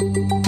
thank you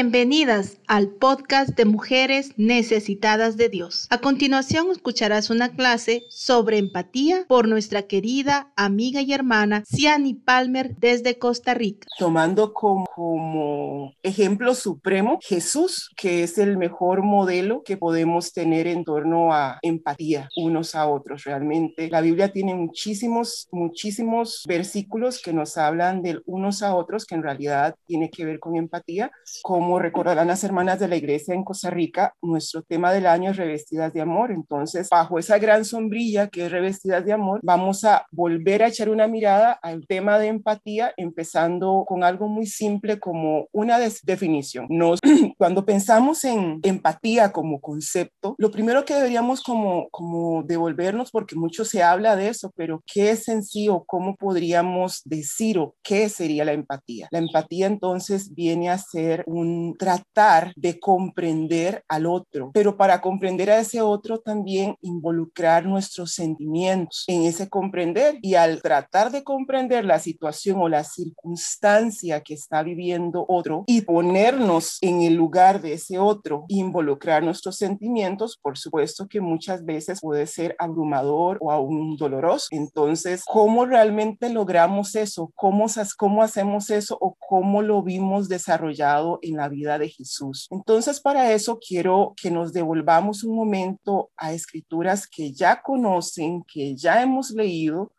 Bienvenidas al podcast de Mujeres Necesitadas de Dios. A continuación escucharás una clase sobre empatía por nuestra querida amiga y hermana Ciani Palmer desde Costa Rica. Tomando como, como, ejemplo supremo Jesús, que es el mejor modelo que podemos tener en torno a empatía unos a otros. Realmente la Biblia tiene muchísimos, muchísimos versículos que nos hablan de unos a otros, que en realidad tiene que ver con empatía, como recordarán las hermanas de la iglesia en Costa Rica, nuestro tema del año es revestidas de amor. Entonces, bajo esa gran sombrilla que es revestidas de amor, vamos a volver a echar una mirada al tema de empatía, empezando con algo muy simple como una definición. Nos, cuando pensamos en empatía como concepto, lo primero que deberíamos como, como devolvernos, porque mucho se habla de eso, pero ¿qué es en sí o cómo podríamos decir o qué sería la empatía? La empatía entonces viene a ser un tratar de comprender al otro, pero para comprender a ese otro también involucrar nuestros sentimientos en ese comprender y al tratar de comprender la situación o la circunstancia que está viviendo otro y ponernos en el lugar de ese otro, involucrar nuestros sentimientos, por supuesto que muchas veces puede ser abrumador o aún doloroso. Entonces, ¿cómo realmente logramos eso? ¿Cómo, hacemos eso o cómo lo vimos desarrollado en vida de Jesús. Entonces, para eso quiero que nos devolvamos un momento a escrituras que ya conocen, que ya hemos leído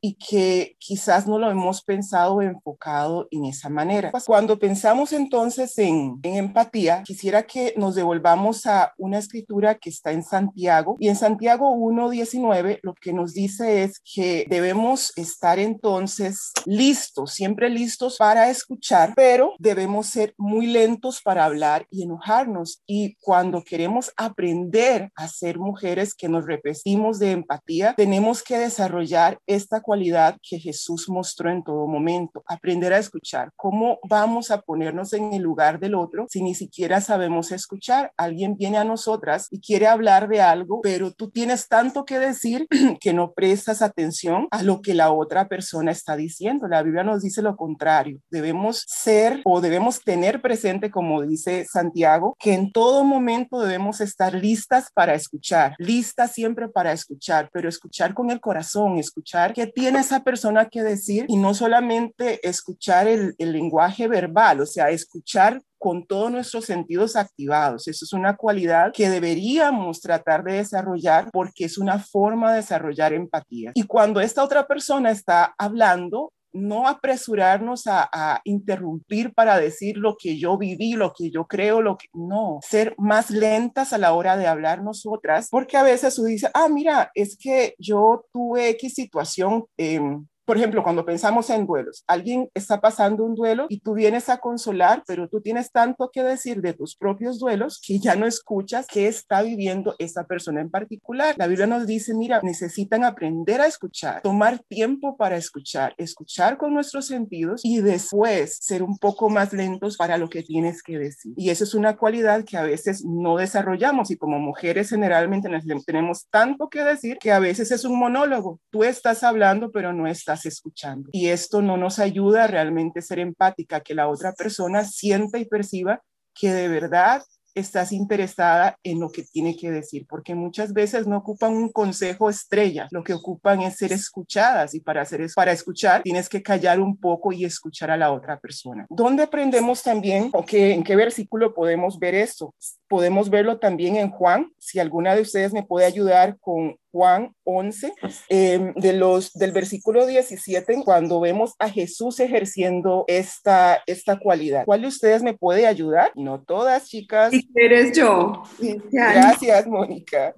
y que quizás no lo hemos pensado enfocado en esa manera. Cuando pensamos entonces en, en, empatía, quisiera que nos devolvamos a una escritura que está en Santiago y en Santiago 1.19 lo que nos dice es que debemos estar entonces listos, siempre listos para escuchar, pero debemos ser muy lentos para hablar y enojarnos. Y cuando queremos aprender a ser mujeres que nos repetimos de empatía, tenemos que desarrollar esta cualidad que Jesús mostró en todo momento, aprender a escuchar. ¿Cómo vamos a ponernos en el lugar del otro si ni siquiera sabemos escuchar? Alguien viene a nosotras y quiere hablar de algo, pero tú tienes tanto que decir que no prestas atención a lo que la otra persona está diciendo. La Biblia nos dice lo contrario. Debemos ser o debemos tener presente, como dice Santiago, que en todo momento debemos estar listas para escuchar, listas siempre para escuchar, pero escuchar con el corazón, escuchar que tiene esa persona que decir y no solamente escuchar el, el lenguaje verbal, o sea, escuchar con todos nuestros sentidos activados. Eso es una cualidad que deberíamos tratar de desarrollar porque es una forma de desarrollar empatía. Y cuando esta otra persona está hablando, no apresurarnos a, a, interrumpir para decir lo que yo viví, lo que yo creo, lo que no, ser más lentas a la hora de hablar nosotras, porque a veces tú dices, ah, mira, es que yo tuve X situación. Eh, por ejemplo, cuando pensamos en duelos, alguien está pasando un duelo y tú vienes a consolar, pero tú tienes tanto que decir de tus propios duelos que ya no escuchas qué está viviendo esa persona en particular. La Biblia nos dice, mira, necesitan aprender a escuchar, tomar tiempo para escuchar, escuchar con nuestros sentidos y después ser un poco más lentos para lo que tienes que decir. Y eso es una cualidad que a veces no desarrollamos y como mujeres generalmente tenemos tanto que decir que a veces es un monólogo. Tú estás hablando, pero no estás escuchando. Y esto no nos ayuda a realmente ser empática, que la otra persona sienta y perciba que de verdad estás interesada en lo que tiene que decir, porque muchas veces no ocupan un consejo estrella, lo que ocupan es ser escuchadas y para hacer para escuchar tienes que callar un poco y escuchar a la otra persona. ¿Dónde aprendemos también o qué, en qué versículo podemos ver esto? Podemos verlo también en Juan, si alguna de ustedes me puede ayudar con Juan 11, eh, de los, del versículo 17, cuando vemos a Jesús ejerciendo esta, esta cualidad. ¿Cuál de ustedes me puede ayudar? No todas, chicas. Si eres yo. Gracias, Mónica.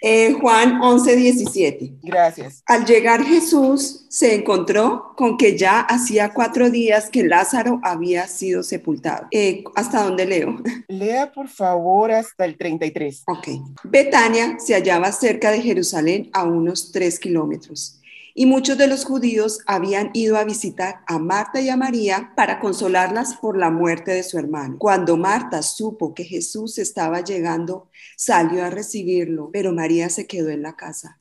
Eh, Juan 11, 17. Gracias. Al llegar Jesús se encontró con que ya hacía cuatro días que Lázaro había sido sepultado. Eh, ¿Hasta dónde leo? Lea por favor hasta el 33. Ok. Betania se hallaba cerca de Jerusalén a unos tres kilómetros y muchos de los judíos habían ido a visitar a Marta y a María para consolarlas por la muerte de su hermano. Cuando Marta supo que Jesús estaba llegando, salió a recibirlo, pero María se quedó en la casa.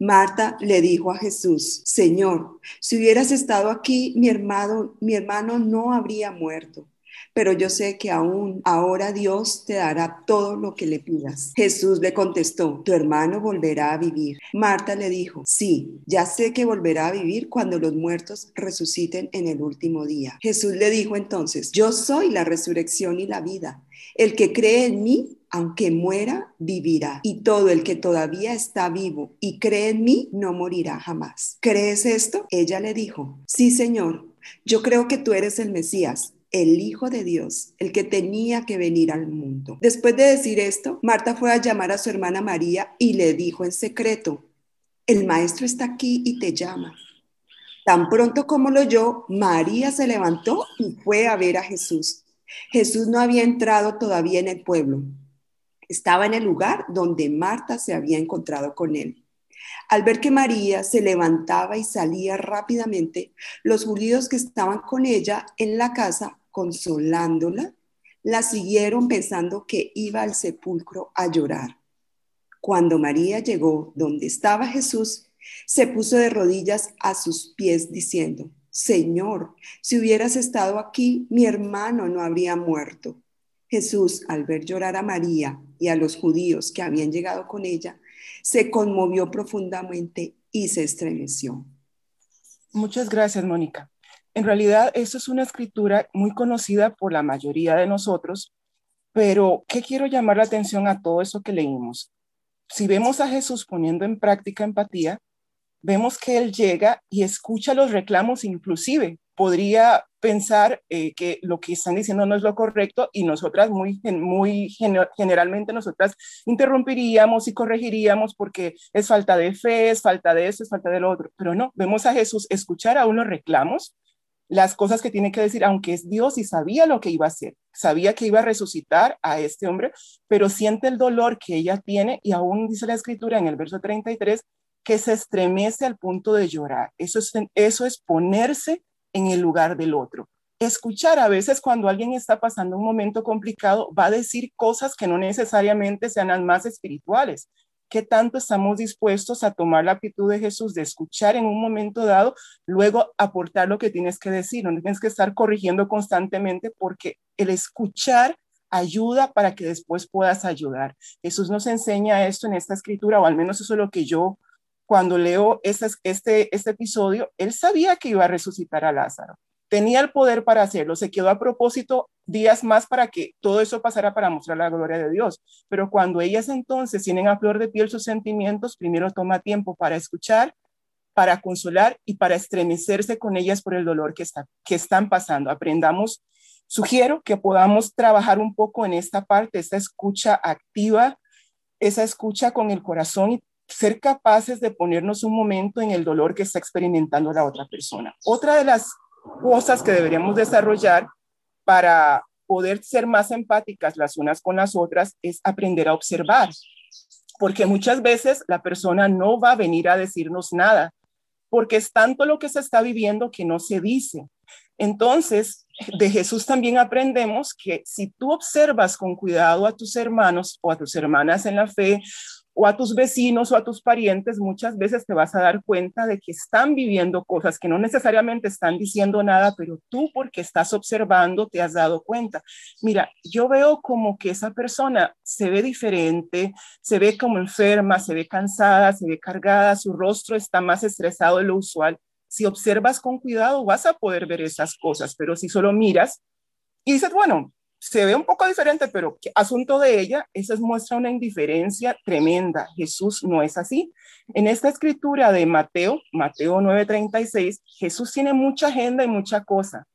Marta le dijo a Jesús, Señor, si hubieras estado aquí, mi hermano, mi hermano no habría muerto pero yo sé que aún ahora Dios te dará todo lo que le pidas. Jesús le contestó, tu hermano volverá a vivir. Marta le dijo, sí, ya sé que volverá a vivir cuando los muertos resuciten en el último día. Jesús le dijo entonces, yo soy la resurrección y la vida. El que cree en mí, aunque muera, vivirá. Y todo el que todavía está vivo y cree en mí, no morirá jamás. ¿Crees esto? Ella le dijo, sí, Señor. Yo creo que tú eres el Mesías, el Hijo de Dios, el que tenía que venir al mundo. Después de decir esto, Marta fue a llamar a su hermana María y le dijo en secreto, el maestro está aquí y te llama. Tan pronto como lo oyó, María se levantó y fue a ver a Jesús. Jesús no había entrado todavía en el pueblo. Estaba en el lugar donde Marta se había encontrado con él. Al ver que María se levantaba y salía rápidamente, los judíos que estaban con ella en la casa, consolándola, la siguieron pensando que iba al sepulcro a llorar. Cuando María llegó donde estaba Jesús, se puso de rodillas a sus pies diciendo, Señor, si hubieras estado aquí, mi hermano no habría muerto. Jesús, al ver llorar a María y a los judíos que habían llegado con ella, se conmovió profundamente y se estremeció. Muchas gracias, Mónica. En realidad, esto es una escritura muy conocida por la mayoría de nosotros, pero ¿qué quiero llamar la atención a todo eso que leímos? Si vemos a Jesús poniendo en práctica empatía, vemos que Él llega y escucha los reclamos, inclusive podría pensar eh, que lo que están diciendo no es lo correcto y nosotras muy, muy generalmente nosotras interrumpiríamos y corregiríamos porque es falta de fe, es falta de eso, es falta de lo otro. Pero no, vemos a Jesús escuchar a unos reclamos, las cosas que tiene que decir, aunque es Dios y sabía lo que iba a hacer, sabía que iba a resucitar a este hombre, pero siente el dolor que ella tiene y aún dice la escritura en el verso 33 que se estremece al punto de llorar. Eso es, eso es ponerse en el lugar del otro. Escuchar a veces cuando alguien está pasando un momento complicado va a decir cosas que no necesariamente sean las más espirituales. ¿Qué tanto estamos dispuestos a tomar la actitud de Jesús de escuchar en un momento dado, luego aportar lo que tienes que decir? No tienes que estar corrigiendo constantemente porque el escuchar ayuda para que después puedas ayudar. Jesús nos enseña esto en esta escritura, o al menos eso es lo que yo cuando leo este, este, episodio, él sabía que iba a resucitar a Lázaro. Tenía el poder para hacerlo. Se quedó a propósito días más para que todo eso pasara para mostrar la gloria de Dios. Pero cuando ellas entonces tienen a flor de piel sus sentimientos, primero toma tiempo para escuchar, para consolar y para estremecerse con ellas por el dolor que, está, que están pasando. Aprendamos, sugiero que podamos trabajar un poco en esta parte, esta escucha activa, esa escucha con el corazón y ser capaces de ponernos un momento en el dolor que está experimentando la otra persona. Otra de las cosas que deberíamos desarrollar para poder ser más empáticas las unas con las otras es aprender a observar, porque muchas veces la persona no va a venir a decirnos nada, porque es tanto lo que se está viviendo que no se dice. Entonces, de Jesús también aprendemos que si tú observas con cuidado a tus hermanos o a tus hermanas en la fe o a tus vecinos o a tus parientes, muchas veces te vas a dar cuenta de que están viviendo cosas que no necesariamente están diciendo nada, pero tú porque estás observando te has dado cuenta. Mira, yo veo como que esa persona se ve diferente, se ve como enferma, se ve cansada, se ve cargada, su rostro está más estresado de lo usual. Si observas con cuidado vas a poder ver esas cosas, pero si solo miras y dices, bueno, se ve un poco diferente, pero asunto de ella, eso muestra una indiferencia tremenda. Jesús no es así. En esta escritura de Mateo, Mateo 9:36, Jesús tiene mucha agenda y mucha cosa,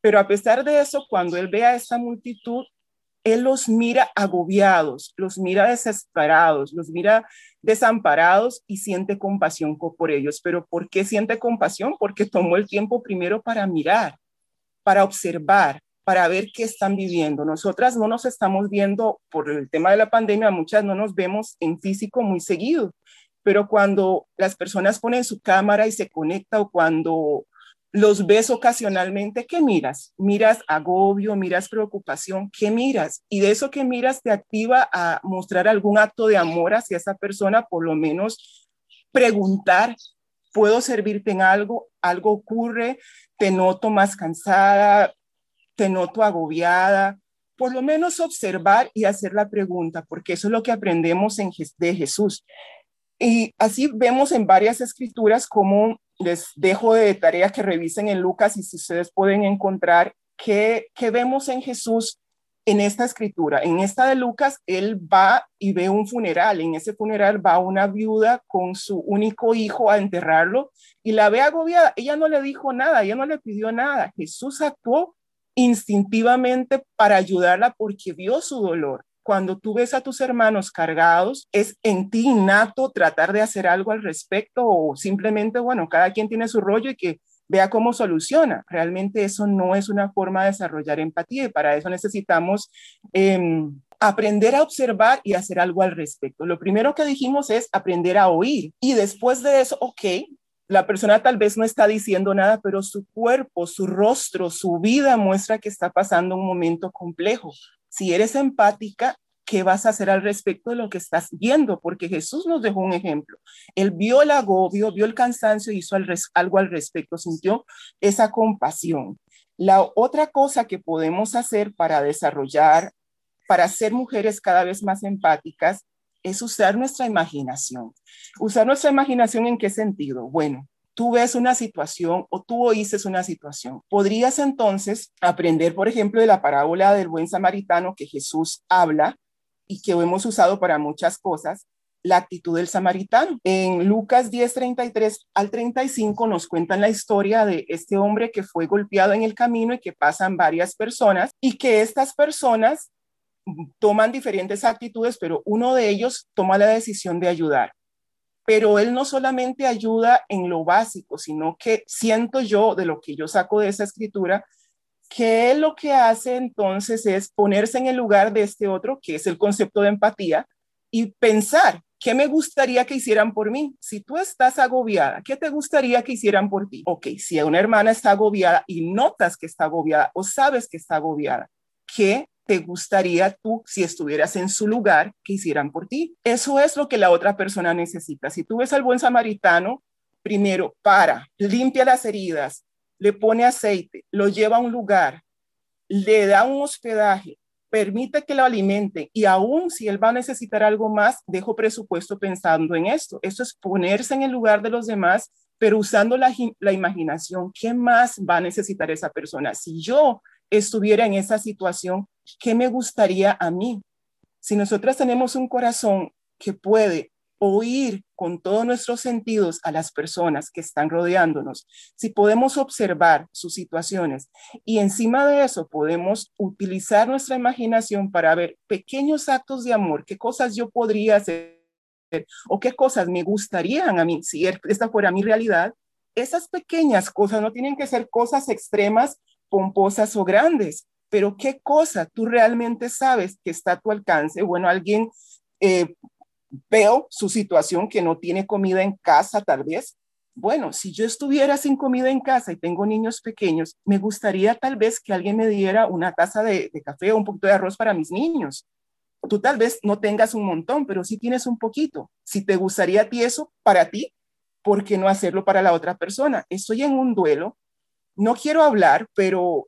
pero a pesar de eso, cuando él ve a esta multitud, él los mira agobiados, los mira desesperados, los mira desamparados y siente compasión por ellos. Pero ¿por qué siente compasión? Porque tomó el tiempo primero para mirar, para observar, para ver qué están viviendo. Nosotras no nos estamos viendo por el tema de la pandemia, muchas no nos vemos en físico muy seguido, pero cuando las personas ponen su cámara y se conecta o cuando los ves ocasionalmente, ¿qué miras? Miras agobio, miras preocupación, ¿qué miras? Y de eso que miras te activa a mostrar algún acto de amor hacia esa persona, por lo menos preguntar, ¿puedo servirte en algo? ¿Algo ocurre? ¿Te noto más cansada? ¿Te noto agobiada? Por lo menos observar y hacer la pregunta, porque eso es lo que aprendemos en, de Jesús. Y así vemos en varias escrituras como les dejo de tarea que revisen en Lucas y si ustedes pueden encontrar qué, qué vemos en Jesús en esta escritura. En esta de Lucas, él va y ve un funeral. En ese funeral va una viuda con su único hijo a enterrarlo y la ve agobiada. Ella no le dijo nada, ella no le pidió nada. Jesús actuó instintivamente para ayudarla porque vio su dolor. Cuando tú ves a tus hermanos cargados, es en ti innato tratar de hacer algo al respecto o simplemente, bueno, cada quien tiene su rollo y que vea cómo soluciona. Realmente eso no es una forma de desarrollar empatía y para eso necesitamos em, aprender a observar y hacer algo al respecto. Lo primero que dijimos es aprender a oír y después de eso, ok, la persona tal vez no está diciendo nada, pero su cuerpo, su rostro, su vida muestra que está pasando un momento complejo. Si eres empática, ¿qué vas a hacer al respecto de lo que estás viendo? Porque Jesús nos dejó un ejemplo. Él vio el agobio, vio el cansancio hizo algo al respecto, sintió esa compasión. La otra cosa que podemos hacer para desarrollar, para ser mujeres cada vez más empáticas, es usar nuestra imaginación. Usar nuestra imaginación en qué sentido? Bueno, tú ves una situación o tú oíste una situación. Podrías entonces aprender, por ejemplo, de la parábola del buen samaritano que Jesús habla y que hemos usado para muchas cosas, la actitud del samaritano. En Lucas 10, 33 al 35 nos cuentan la historia de este hombre que fue golpeado en el camino y que pasan varias personas y que estas personas toman diferentes actitudes, pero uno de ellos toma la decisión de ayudar. Pero él no solamente ayuda en lo básico, sino que siento yo, de lo que yo saco de esa escritura, que él lo que hace entonces es ponerse en el lugar de este otro, que es el concepto de empatía, y pensar, ¿qué me gustaría que hicieran por mí? Si tú estás agobiada, ¿qué te gustaría que hicieran por ti? Ok, si una hermana está agobiada y notas que está agobiada o sabes que está agobiada, ¿qué te gustaría tú, si estuvieras en su lugar, que hicieran por ti? Eso es lo que la otra persona necesita. Si tú ves al buen samaritano, primero para, limpia las heridas, le pone aceite, lo lleva a un lugar, le da un hospedaje, permite que lo alimente y aún si él va a necesitar algo más, dejo presupuesto pensando en esto. Eso es ponerse en el lugar de los demás, pero usando la, la imaginación. ¿Qué más va a necesitar esa persona? Si yo estuviera en esa situación, ¿qué me gustaría a mí? Si nosotras tenemos un corazón que puede oír con todos nuestros sentidos a las personas que están rodeándonos, si podemos observar sus situaciones y encima de eso podemos utilizar nuestra imaginación para ver pequeños actos de amor, qué cosas yo podría hacer o qué cosas me gustarían a mí, si esta fuera mi realidad, esas pequeñas cosas no tienen que ser cosas extremas, pomposas o grandes, pero qué cosa tú realmente sabes que está a tu alcance. Bueno, alguien eh, veo su situación que no tiene comida en casa tal vez. Bueno, si yo estuviera sin comida en casa y tengo niños pequeños, me gustaría tal vez que alguien me diera una taza de, café o un poquito de arroz para mis niños. Tú tal vez no tengas un montón, pero sí tienes un poquito. Si te gustaría a ti eso para ti, ¿por qué no hacerlo para la otra persona? Estoy en un duelo, no quiero hablar, pero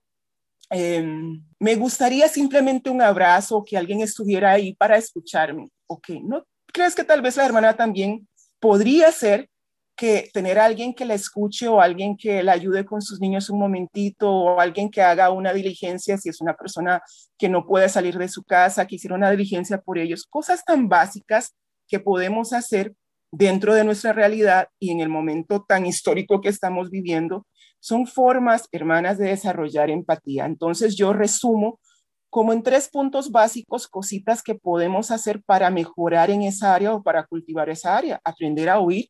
em, me gustaría simplemente un abrazo, que alguien estuviera ahí para escucharme. Ok, no crees que tal vez la hermana también podría ser que tener a alguien que la escuche o alguien que la ayude con sus niños un momentito o alguien que haga una diligencia si es una persona que no puede salir de su casa, que hiciera una diligencia por ellos, cosas tan básicas que podemos hacer dentro de nuestra realidad y en el momento tan histórico que estamos viviendo, son formas, hermanas, de desarrollar empatía. Entonces yo resumo como en tres puntos básicos, cositas que podemos hacer para mejorar en esa área o para cultivar esa área. Aprender a oír,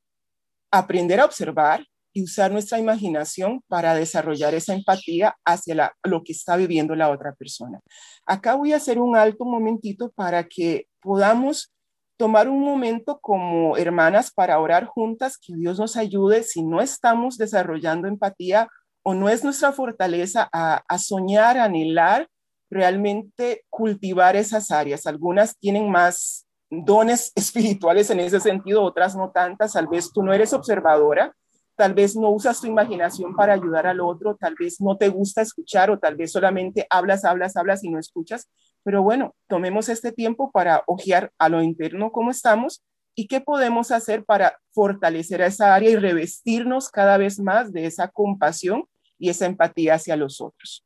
aprender a observar y usar nuestra imaginación para desarrollar esa empatía hacia lo que está viviendo la otra persona. Acá voy a hacer un alto momentito para que podamos tomar un momento como hermanas para orar juntas, que Dios nos ayude si no estamos desarrollando empatía o no es nuestra fortaleza a, soñar, a anhelar realmente cultivar esas áreas. Algunas tienen más dones espirituales en ese sentido, otras no tantas. Tal vez tú no eres observadora, tal vez no usas tu imaginación para ayudar al otro, tal vez no te gusta escuchar o tal vez solamente hablas, hablas, hablas y no escuchas. Pero bueno, tomemos este tiempo para ojear a lo interno cómo estamos y qué podemos hacer para fortalecer esa área y revestirnos cada vez más de esa compasión y esa empatía hacia los otros.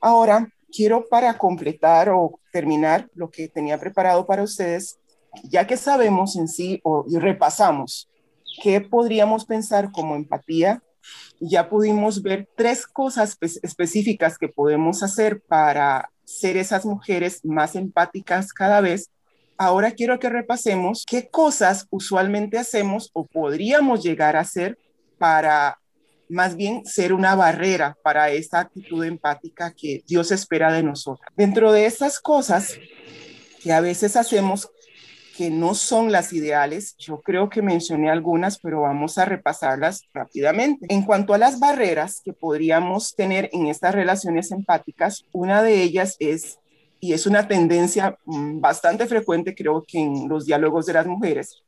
Ahora, quiero para completar o terminar lo que tenía preparado para ustedes, ya que sabemos en sí o, y repasamos qué podríamos pensar como empatía, ya pudimos ver tres cosas específicas que podemos hacer para ser esas mujeres más empáticas cada vez. Ahora quiero que repasemos qué cosas usualmente hacemos o podríamos llegar a hacer para más bien ser una barrera para esta actitud empática que Dios espera de nosotros. Dentro de estas cosas que a veces hacemos que no son las ideales, yo creo que mencioné algunas, pero vamos a repasarlas rápidamente. En cuanto a las barreras que podríamos tener en estas relaciones empáticas, una de ellas es, y es una tendencia mm, bastante frecuente creo que en los diálogos de las mujeres,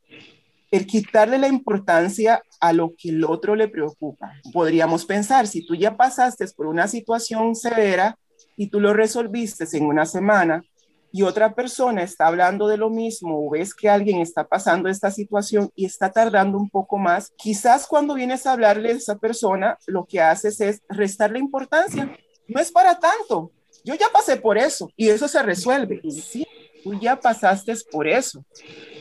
el quitarle la importancia a lo que el otro le preocupa. Podríamos pensar, si tú ya pasaste por una situación severa y tú lo resolviste en una semana y otra persona está hablando de lo mismo o ves que alguien está pasando esta situación y está tardando un poco más, quizás cuando vienes a hablarle a esa persona, lo que haces es restarle importancia. No es para tanto. Yo ya pasé por eso y eso se resuelve. Sí, tú ya pasaste por eso,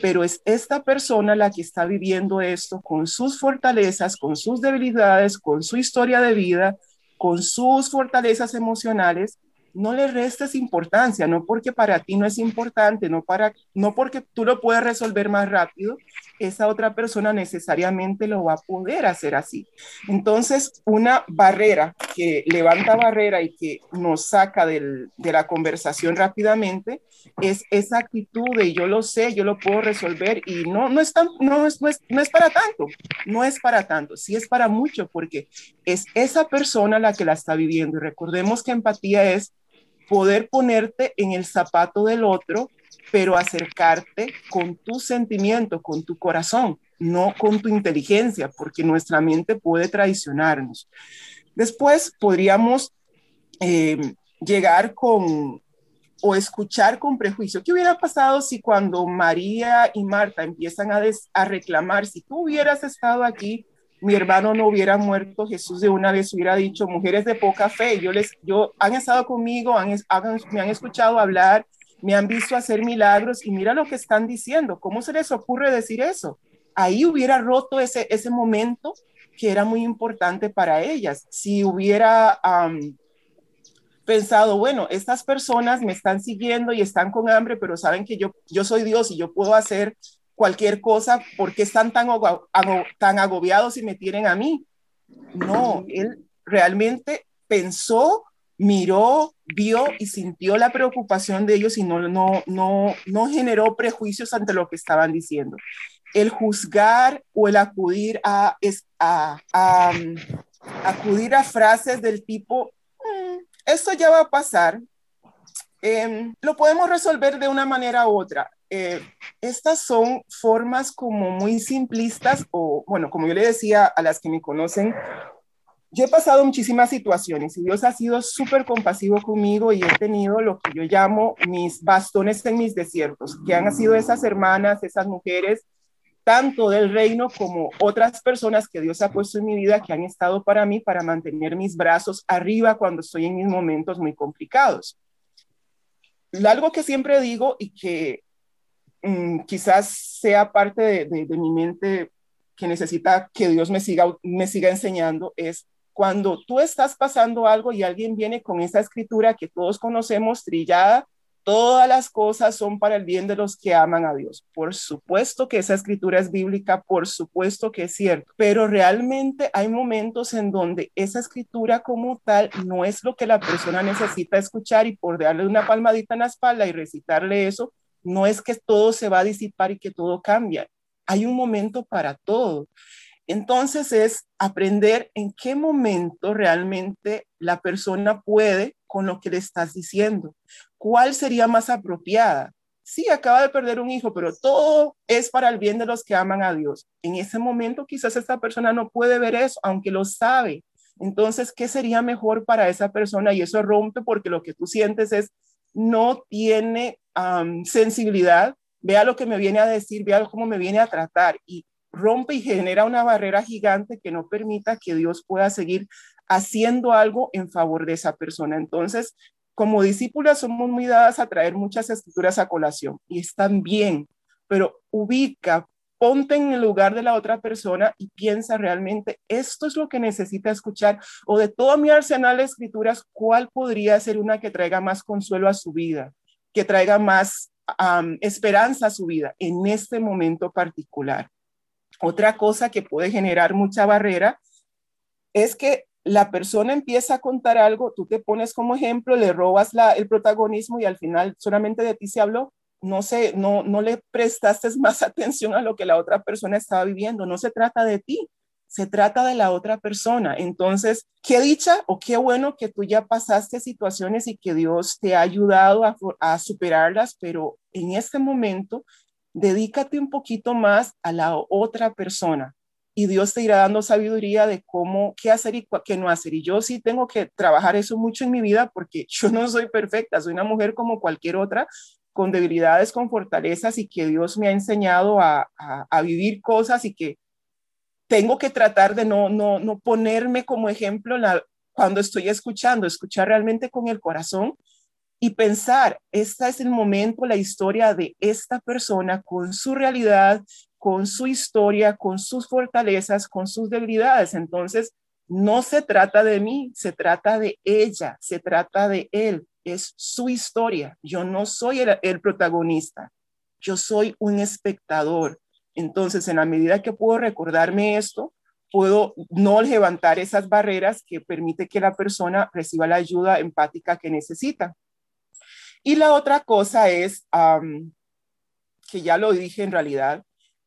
pero es esta persona la que está viviendo esto con sus fortalezas, con sus debilidades, con su historia de vida, con sus fortalezas emocionales no le restes importancia, no porque para ti no es importante, no, para, no porque tú lo puedes resolver más rápido, esa otra persona necesariamente lo va a poder hacer así. Entonces, una barrera que levanta barrera y que nos saca de la conversación rápidamente es esa actitud de yo lo sé, yo lo puedo resolver y no, no, es, no, es, no, es, no es para tanto, no es para tanto, sí es para mucho porque es esa persona la que la está viviendo. Y recordemos que empatía es poder ponerte en el zapato del otro, pero acercarte con tu sentimiento, con tu corazón, no con tu inteligencia, porque nuestra mente puede traicionarnos. Después podríamos eh, llegar con o escuchar con prejuicio. ¿Qué hubiera pasado si cuando María y Marta empiezan a, a reclamar, si tú hubieras estado aquí, mi hermano no hubiera muerto, Jesús de una vez hubiera dicho, mujeres de poca fe, yo les, yo han estado conmigo, han, me han escuchado hablar, me han visto hacer milagros y mira lo que están diciendo, ¿cómo se les ocurre decir eso? Ahí hubiera roto ese, ese momento que era muy importante para ellas. Si hubiera pensado, bueno, estas personas me están siguiendo y están con hambre, pero saben que yo, yo soy Dios y yo puedo hacer cualquier cosa, porque están tan, tan agobiados y me tienen a mí? No, él realmente pensó, miró, vio y sintió la preocupación de ellos y no, no, no, no generó prejuicios ante lo que estaban diciendo. El juzgar o el acudir a, a, a, acudir a frases del tipo, mm, esto ya va a pasar, em, lo podemos resolver de una manera u otra. Eh, estas son formas como muy simplistas o, bueno, como yo le decía a las que me conocen, yo he pasado muchísimas situaciones y Dios ha sido súper compasivo conmigo y he tenido lo que yo llamo mis bastones en mis desiertos, que han sido esas hermanas, esas mujeres, tanto del reino como otras personas que Dios ha puesto en mi vida que han estado para mí para mantener mis brazos arriba cuando estoy en mis momentos muy complicados. Algo que siempre digo y que Mm, quizás sea parte de, mi mente que necesita que Dios me siga, me siga enseñando, es cuando tú estás pasando algo y alguien viene con esa escritura que todos conocemos trillada, todas las cosas son para el bien de los que aman a Dios. Por supuesto que esa escritura es bíblica, por supuesto que es cierto, pero realmente hay momentos en donde esa escritura como tal no es lo que la persona necesita escuchar y por darle una palmadita en la espalda y recitarle eso, no es que todo se va a disipar y que todo cambia. Hay un momento para todo. Entonces es aprender en qué momento realmente la persona puede con lo que le estás diciendo. ¿Cuál sería más apropiada? sí, acaba de perder un hijo, pero todo es para el bien de los que aman a Dios. En ese momento quizás esta persona no puede ver eso, aunque lo sabe. Entonces, ¿qué sería mejor para esa persona? Y eso rompe porque lo que tú sientes es, no tiene sensibilidad, vea lo que me viene a decir, vea cómo me viene a tratar y rompe y genera una barrera gigante que no permita que Dios pueda seguir haciendo algo en favor de esa persona. Entonces, como discípulas somos muy dadas a traer muchas escrituras a colación y están bien, pero ubica, ponte en el lugar de la otra persona y piensa realmente, esto es lo que necesita escuchar o de todo mi arsenal de escrituras, ¿cuál podría ser una que traiga más consuelo a su vida, que traiga más esperanza a su vida en este momento particular? Otra cosa que puede generar mucha barrera es que la persona empieza a contar algo, tú te pones como ejemplo, le robas el protagonismo y al final solamente de ti se habló. No sé, no, no le prestaste más atención a lo que la otra persona estaba viviendo. No se trata de ti, se trata de la otra persona. Entonces, qué dicha o qué bueno que tú ya pasaste situaciones y que Dios te ha ayudado a, superarlas, pero en este momento dedícate un poquito más a la otra persona y Dios te irá dando sabiduría de cómo, qué hacer y qué no hacer. Y yo sí tengo que trabajar eso mucho en mi vida porque yo no soy perfecta, soy una mujer como cualquier otra, con debilidades, con fortalezas y que Dios me ha enseñado a, a, vivir cosas y que tengo que tratar de no, no, no ponerme como ejemplo cuando estoy escuchando, escuchar realmente con el corazón y pensar, este es el momento, la historia de esta persona con su realidad, con su historia, con sus fortalezas, con sus debilidades. Entonces, no se trata de mí, se trata de ella, se trata de él, es su historia. Yo no soy el, protagonista, yo soy un espectador. Entonces, en la medida que puedo recordarme esto, puedo no levantar esas barreras que permite que la persona reciba la ayuda empática que necesita. Y la otra cosa es, que ya lo dije en realidad,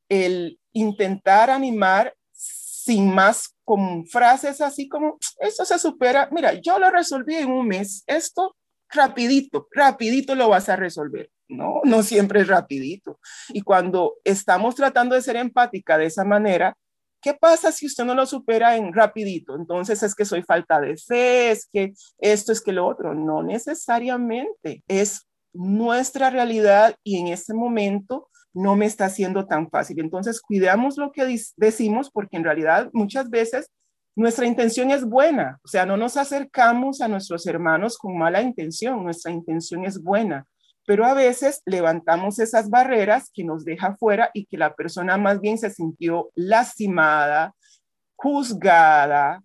el intentar animar sin más con frases así como, esto se supera, mira, yo lo resolví en un mes, esto rapidito, rapidito lo vas a resolver. No, no siempre es rapidito. Y cuando estamos tratando de ser empática de esa manera, ¿Qué pasa si usted no lo supera en rapidito? Entonces es que soy falta de fe, es que esto es que lo otro. No necesariamente, es nuestra realidad y en este momento no me está siendo tan fácil. Entonces cuidamos lo que decimos porque en realidad muchas veces nuestra intención es buena, o sea, no nos acercamos a nuestros hermanos con mala intención, nuestra intención es buena pero a veces levantamos esas barreras que nos deja fuera y que la persona más bien se sintió lastimada, juzgada,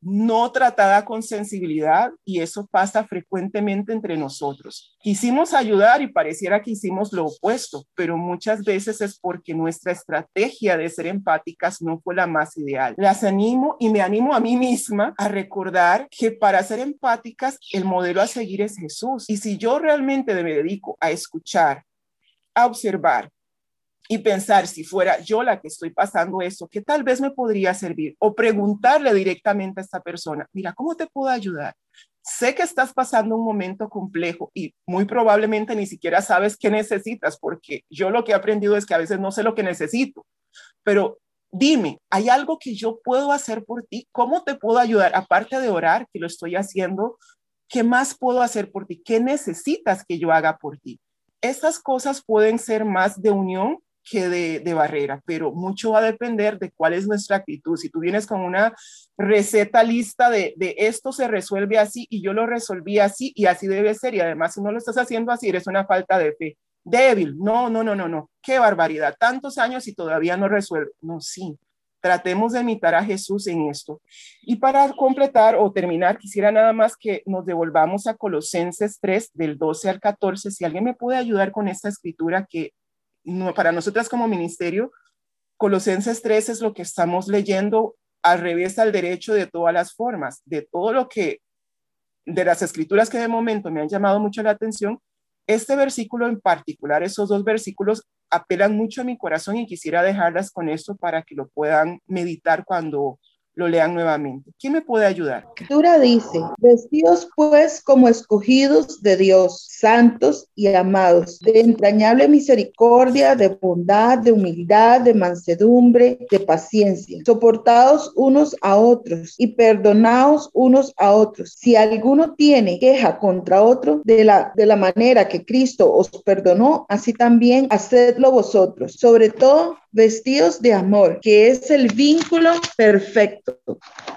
no tratada con sensibilidad y eso pasa frecuentemente entre nosotros. Quisimos ayudar y pareciera que hicimos lo opuesto, pero muchas veces es porque nuestra estrategia de ser empáticas no fue la más ideal. Las animo y me animo a mí misma a recordar que para ser empáticas el modelo a seguir es Jesús. Y si yo realmente me dedico a escuchar, a observar, y pensar si fuera yo la que estoy pasando eso, que tal vez me podría servir o preguntarle directamente a esta persona, mira, ¿cómo te puedo ayudar? Sé que estás pasando un momento complejo y muy probablemente ni siquiera sabes qué necesitas, porque yo lo que he aprendido es que a veces no sé lo que necesito, pero dime, ¿hay algo que yo puedo hacer por ti? ¿Cómo te puedo ayudar? Aparte de orar, que lo estoy haciendo, ¿qué más puedo hacer por ti? ¿Qué necesitas que yo haga por ti? Estas cosas pueden ser más de unión que de, barrera, pero mucho va a depender de cuál es nuestra actitud. Si tú vienes con una receta lista de, de esto se resuelve así y yo lo resolví así y así debe ser, y además si no lo estás haciendo así, eres una falta de fe. Débil, no, no, no, no, no, qué barbaridad, tantos años y todavía no resuelve. No, sí, tratemos de imitar a Jesús en esto. Y para completar o terminar, quisiera nada más que nos devolvamos a Colosenses 3, del 12 al 14. Si alguien me puede ayudar con esta escritura que para nosotras como ministerio, Colosenses 3 es lo que estamos leyendo al revés al derecho de todas las formas, de todo lo que, de las escrituras que de momento me han llamado mucho la atención, este versículo en particular, esos dos versículos apelan mucho a mi corazón y quisiera dejarlas con esto para que lo puedan meditar cuando lo lean nuevamente. ¿Quién me puede ayudar? La escritura dice, vestidos pues como escogidos de Dios, santos y amados, de entrañable misericordia, de bondad, de humildad, de mansedumbre, de paciencia, soportados unos a otros y perdonados unos a otros. Si alguno tiene queja contra otro, de la, de la manera que Cristo os perdonó, así también hacedlo vosotros. Sobre todo, vestidos de amor, que es el vínculo perfecto.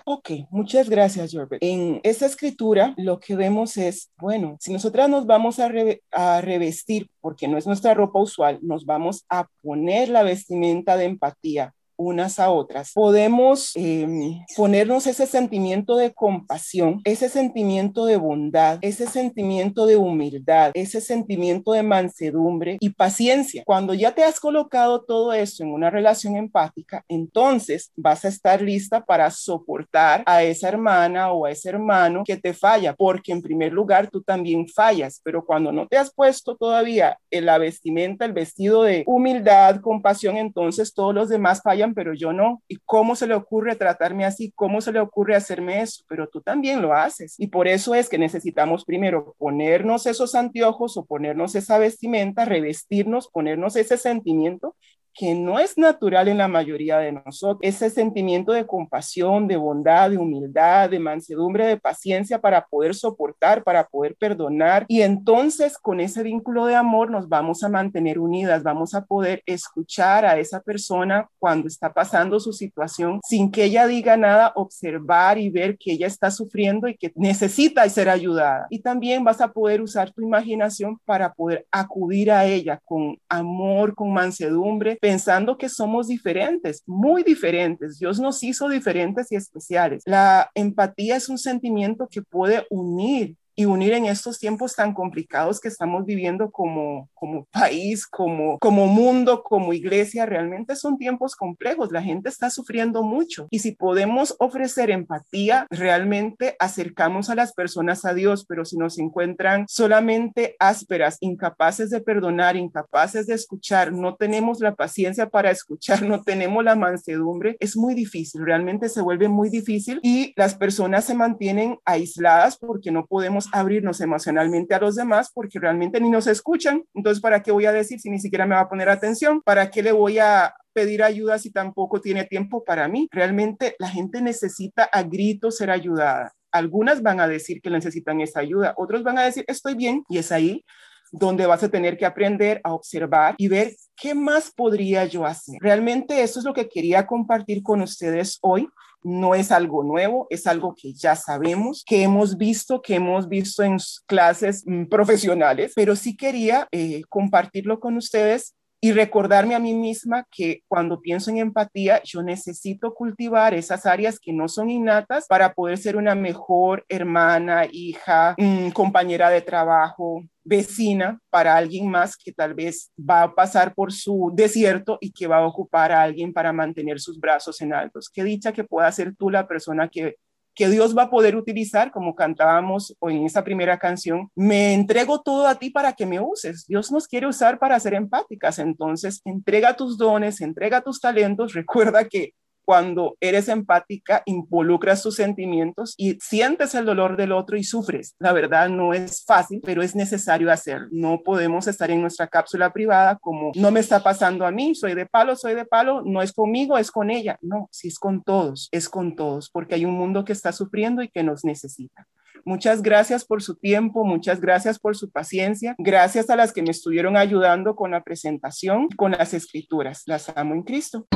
Ok, muchas gracias, Jorbert. En esa escritura lo que vemos es, bueno, si nosotras nos vamos a, a revestir, porque no es nuestra ropa usual, nos vamos a poner la vestimenta de empatía unas a otras, podemos em, ponernos ese sentimiento de compasión, ese sentimiento de bondad, ese sentimiento de humildad, ese sentimiento de mansedumbre y paciencia. Cuando ya te has colocado todo eso en una relación empática, entonces vas a estar lista para soportar a esa hermana o a ese hermano que te falla, porque en primer lugar tú también fallas, pero cuando no te has puesto todavía en la vestimenta, el vestido de humildad, compasión, entonces todos los demás fallan pero yo no. ¿Y cómo se le ocurre tratarme así? ¿Cómo se le ocurre hacerme eso? Pero tú también lo haces. Y por eso es que necesitamos primero ponernos esos anteojos o ponernos esa vestimenta, revestirnos, ponernos ese sentimiento que no es natural en la mayoría de nosotros. Ese sentimiento de compasión, de bondad, de humildad, de mansedumbre, de paciencia para poder soportar, para poder perdonar. Y entonces con ese vínculo de amor nos vamos a mantener unidas, vamos a poder escuchar a esa persona cuando está pasando su situación sin que ella diga nada, observar y ver que ella está sufriendo y que necesita ser ayudada. Y también vas a poder usar tu imaginación para poder acudir a ella con amor, con mansedumbre, pensando que somos diferentes, muy diferentes. Dios nos hizo diferentes y especiales. La empatía es un sentimiento que puede unir y unir en estos tiempos tan complicados que estamos viviendo como, como país, como, como mundo, como iglesia, realmente son tiempos complejos. La gente está sufriendo mucho y si podemos ofrecer empatía, realmente acercamos a las personas a Dios, pero si nos encuentran solamente ásperas, incapaces de perdonar, incapaces de escuchar, no tenemos la paciencia para escuchar, no tenemos la mansedumbre, es muy difícil, realmente se vuelve muy difícil y las personas se mantienen aisladas porque no podemos abrirnos emocionalmente a los demás porque realmente ni nos escuchan. Entonces, ¿para qué voy a decir si ni siquiera me va a poner atención? ¿Para qué le voy a pedir ayuda si tampoco tiene tiempo para mí? Realmente la gente necesita a gritos ser ayudada. Algunas van a decir que necesitan esa ayuda, otros van a decir estoy bien y es ahí donde vas a tener que aprender a observar y ver qué más podría yo hacer. Realmente eso es lo que quería compartir con ustedes hoy no es algo nuevo, es algo que ya sabemos, que hemos visto, que hemos visto en clases mm, profesionales, pero sí quería eh, compartirlo con ustedes y recordarme a mí misma que cuando pienso en empatía, yo necesito cultivar esas áreas que no son innatas para poder ser una mejor hermana, hija, mm, compañera de trabajo, vecina para alguien más que tal vez va a pasar por su desierto y que va a ocupar a alguien para mantener sus brazos en altos. Qué dicha que pueda ser tú la persona que que Dios va a poder utilizar, como cantábamos en esa primera canción, me entrego todo a ti para que me uses. Dios nos quiere usar para ser empáticas, entonces entrega tus dones, entrega tus talentos, recuerda que cuando eres empática, involucras tus sentimientos y sientes el dolor del otro y sufres. La verdad no es fácil, pero es necesario hacerlo. No podemos estar en nuestra cápsula privada como no me está pasando a mí, soy de palo, soy de palo, no es conmigo, es con ella. No, si es con todos, es con todos, porque hay un mundo que está sufriendo y que nos necesita. Muchas gracias por su tiempo, muchas gracias por su paciencia, gracias a las que me estuvieron ayudando con la presentación, con las escrituras. Las amo en Cristo.